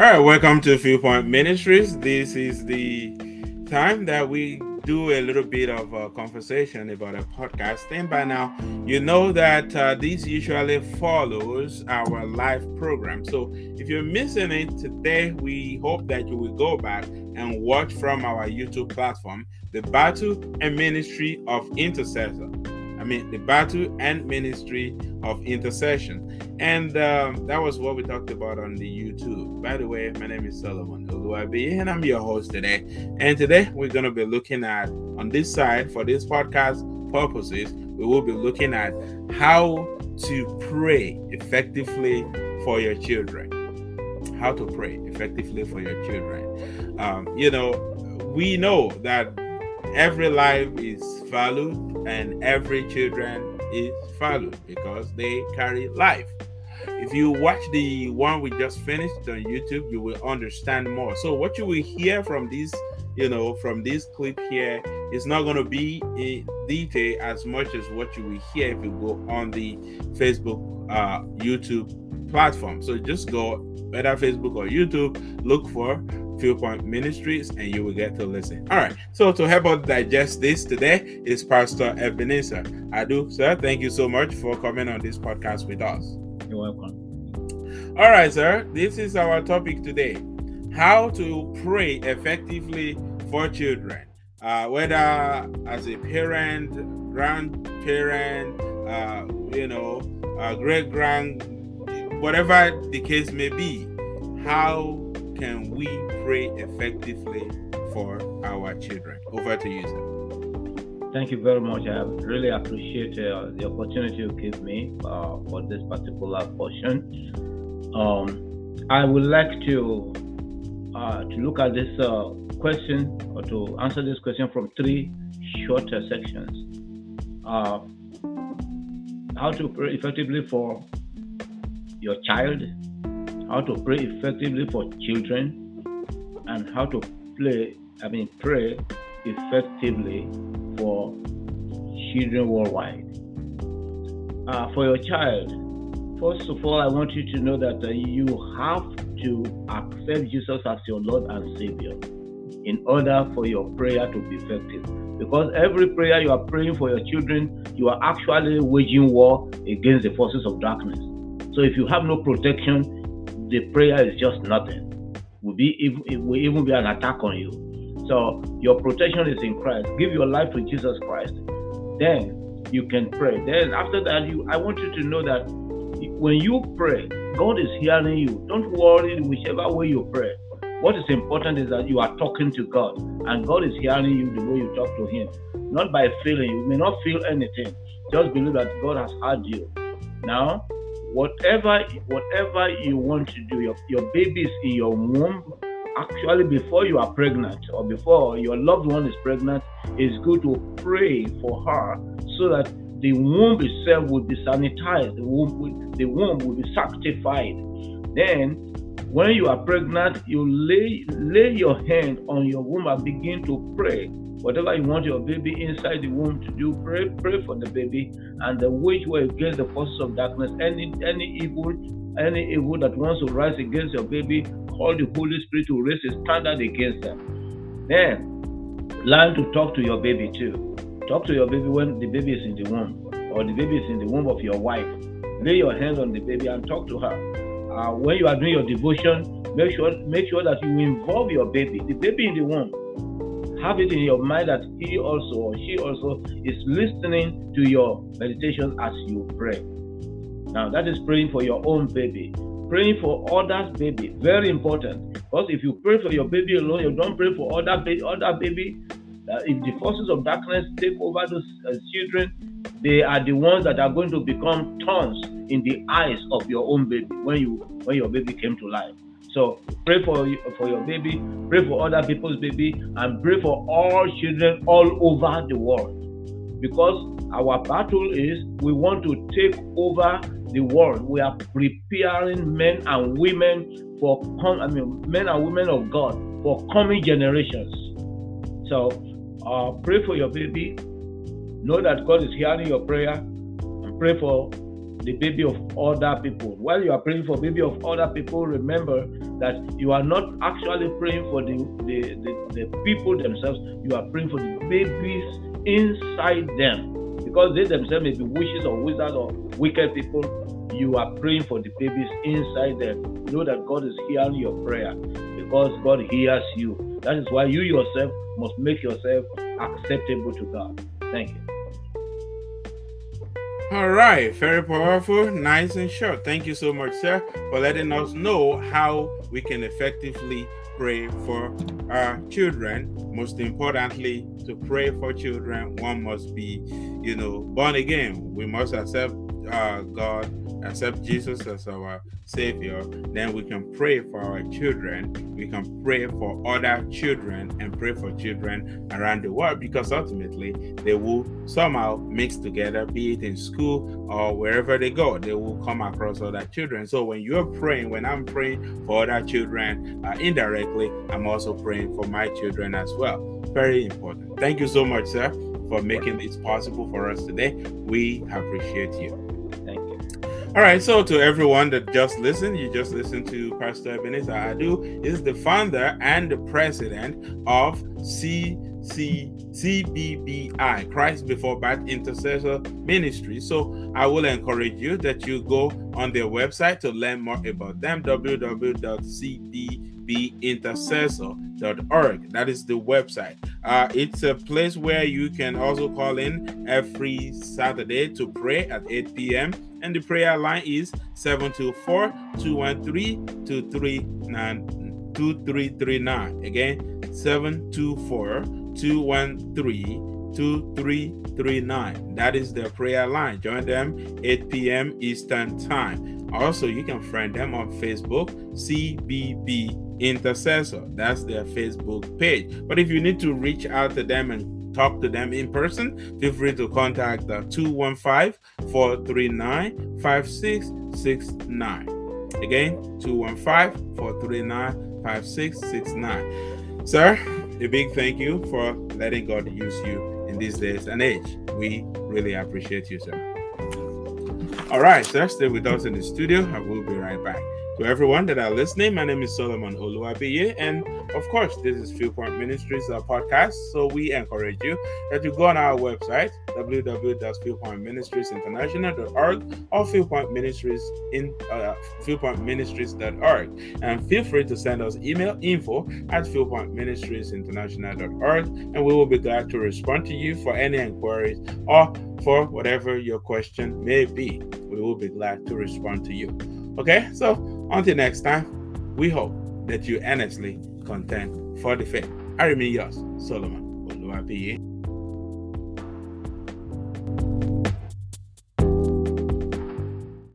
All right, welcome to Viewpoint Ministries. This is the time that we do a little bit of a conversation about a podcast. And by now, you know that uh, this usually follows our live program. So if you're missing it today, we hope that you will go back and watch from our YouTube platform the battle and ministry of intercessor. I mean, the battle and ministry of intercession. And um, that was what we talked about on the YouTube. By the way, my name is Solomon Oluwabi, and I'm your host today. And today we're going to be looking at, on this side, for this podcast purposes, we will be looking at how to pray effectively for your children. How to pray effectively for your children. Um, you know, we know that every life is valued and every children is valued because they carry life if you watch the one we just finished on YouTube, you will understand more. So what you will hear from this, you know, from this clip here is not going to be in detail as much as what you will hear if you go on the Facebook, uh, YouTube platform. So just go whether Facebook or YouTube, look for Viewpoint Ministries, and you will get to listen. All right. So to help us digest this today is Pastor Ebenezer. Adu, sir. Thank you so much for coming on this podcast with us. You're welcome. All right, sir. This is our topic today how to pray effectively for children, uh, whether as a parent, grandparent, uh, you know, uh, great grand, whatever the case may be. How can we pray effectively for our children? Over to you, sir. Thank you very much. I really appreciate uh, the opportunity you give me uh, for this particular portion. Um, I would like to uh, to look at this uh, question or to answer this question from three shorter sections. Uh, how to pray effectively for your child, how to pray effectively for children, and how to play. I mean, pray effectively for children worldwide. Uh, for your child, first of all, I want you to know that uh, you have to accept Jesus as your Lord and Savior in order for your prayer to be effective. Because every prayer you are praying for your children, you are actually waging war against the forces of darkness. So if you have no protection, the prayer is just nothing. Will be it will even be an attack on you. So your protection is in Christ. Give your life to Jesus Christ. Then you can pray. Then after that, you I want you to know that when you pray, God is hearing you. Don't worry whichever way you pray. What is important is that you are talking to God, and God is hearing you the way you talk to Him, not by feeling. You may not feel anything. Just believe that God has heard you. Now, whatever whatever you want to do, your, your baby is in your womb actually before you are pregnant or before your loved one is pregnant it's good to pray for her so that the womb itself will be sanitized the womb will, the womb will be sanctified. Then when you are pregnant you lay lay your hand on your womb and begin to pray whatever you want your baby inside the womb to do pray pray for the baby and the wage war against the forces of darkness any any evil any evil that wants to rise against your baby call the Holy Spirit to raise a standard against them. Then learn to talk to your baby too. Talk to your baby when the baby is in the womb or the baby is in the womb of your wife. Lay your hands on the baby and talk to her. Uh, when you are doing your devotion, make sure make sure that you involve your baby, the baby in the womb. Have it in your mind that he also or she also is listening to your meditation as you pray. Now that is praying for your own baby praying for others' baby. Very important. Because if you pray for your baby alone, you don't pray for other baby. Other baby. Uh, if the forces of darkness take over those uh, children, they are the ones that are going to become thorns in the eyes of your own baby when you when your baby came to life. So pray for for your baby, pray for other people's baby, and pray for all children all over the world. Because our battle is we want to take over the world. We are preparing men and women for com- I mean men and women of God for coming generations. So uh, pray for your baby. Know that God is hearing your prayer and pray for the baby of other people. While you are praying for baby of other people, remember that you are not actually praying for the, the, the, the people themselves, you are praying for the babies inside them. Because they themselves may be witches or wizards or wicked people, you are praying for the babies inside them. Know that God is hearing your prayer because God hears you. That is why you yourself must make yourself acceptable to God. Thank you. All right, very powerful, nice and short. Thank you so much, sir, for letting us know how we can effectively pray for our children. Most importantly, to pray for children, one must be, you know, born again. We must accept uh, God accept Jesus as our Savior, then we can pray for our children. We can pray for other children and pray for children around the world because ultimately they will somehow mix together, be it in school or wherever they go, they will come across other children. So when you're praying, when I'm praying for other children uh, indirectly, I'm also praying for my children as well. Very important. Thank you so much, sir, for making this possible for us today. We appreciate you. Thank you. All right, so to everyone that just listened, you just listened to Pastor Ebenezer Adu is the founder and the president of CC, CBBI, Christ Before Birth Intercessor Ministry. So I will encourage you that you go on their website to learn more about them, www.cbbintercessor.org. That is the website. Uh, it's a place where you can also call in every Saturday to pray at 8 p.m and the prayer line is 724 213 2339. Again, 724 213 2339. That is the prayer line. Join them 8 p.m. Eastern Time. Also, you can friend them on Facebook, CBB Intercessor. That's their Facebook page. But if you need to reach out to them and talk to them in person, feel free to contact the 215 439 5669. Again, 215 439 5669. Sir, a big thank you for letting God use you these days and age. We really appreciate you, sir. All right, sir, stay with us in the studio. and we'll be right back. To everyone that are listening, my name is Solomon Oluwabiye, and of course, this is Viewpoint Ministries podcast. So we encourage you that you go on our website www.viewpointministriesinternational.org or Viewpoint Ministries in uh, viewpointministries.org, and feel free to send us email info at viewpointministriesinternational.org, and we will be glad to respond to you for any inquiries or for whatever your question may be. We will be glad to respond to you. Okay, so until next time, we hope that you earnestly contend for the faith. I remain yours, Solomon Oluwabiye.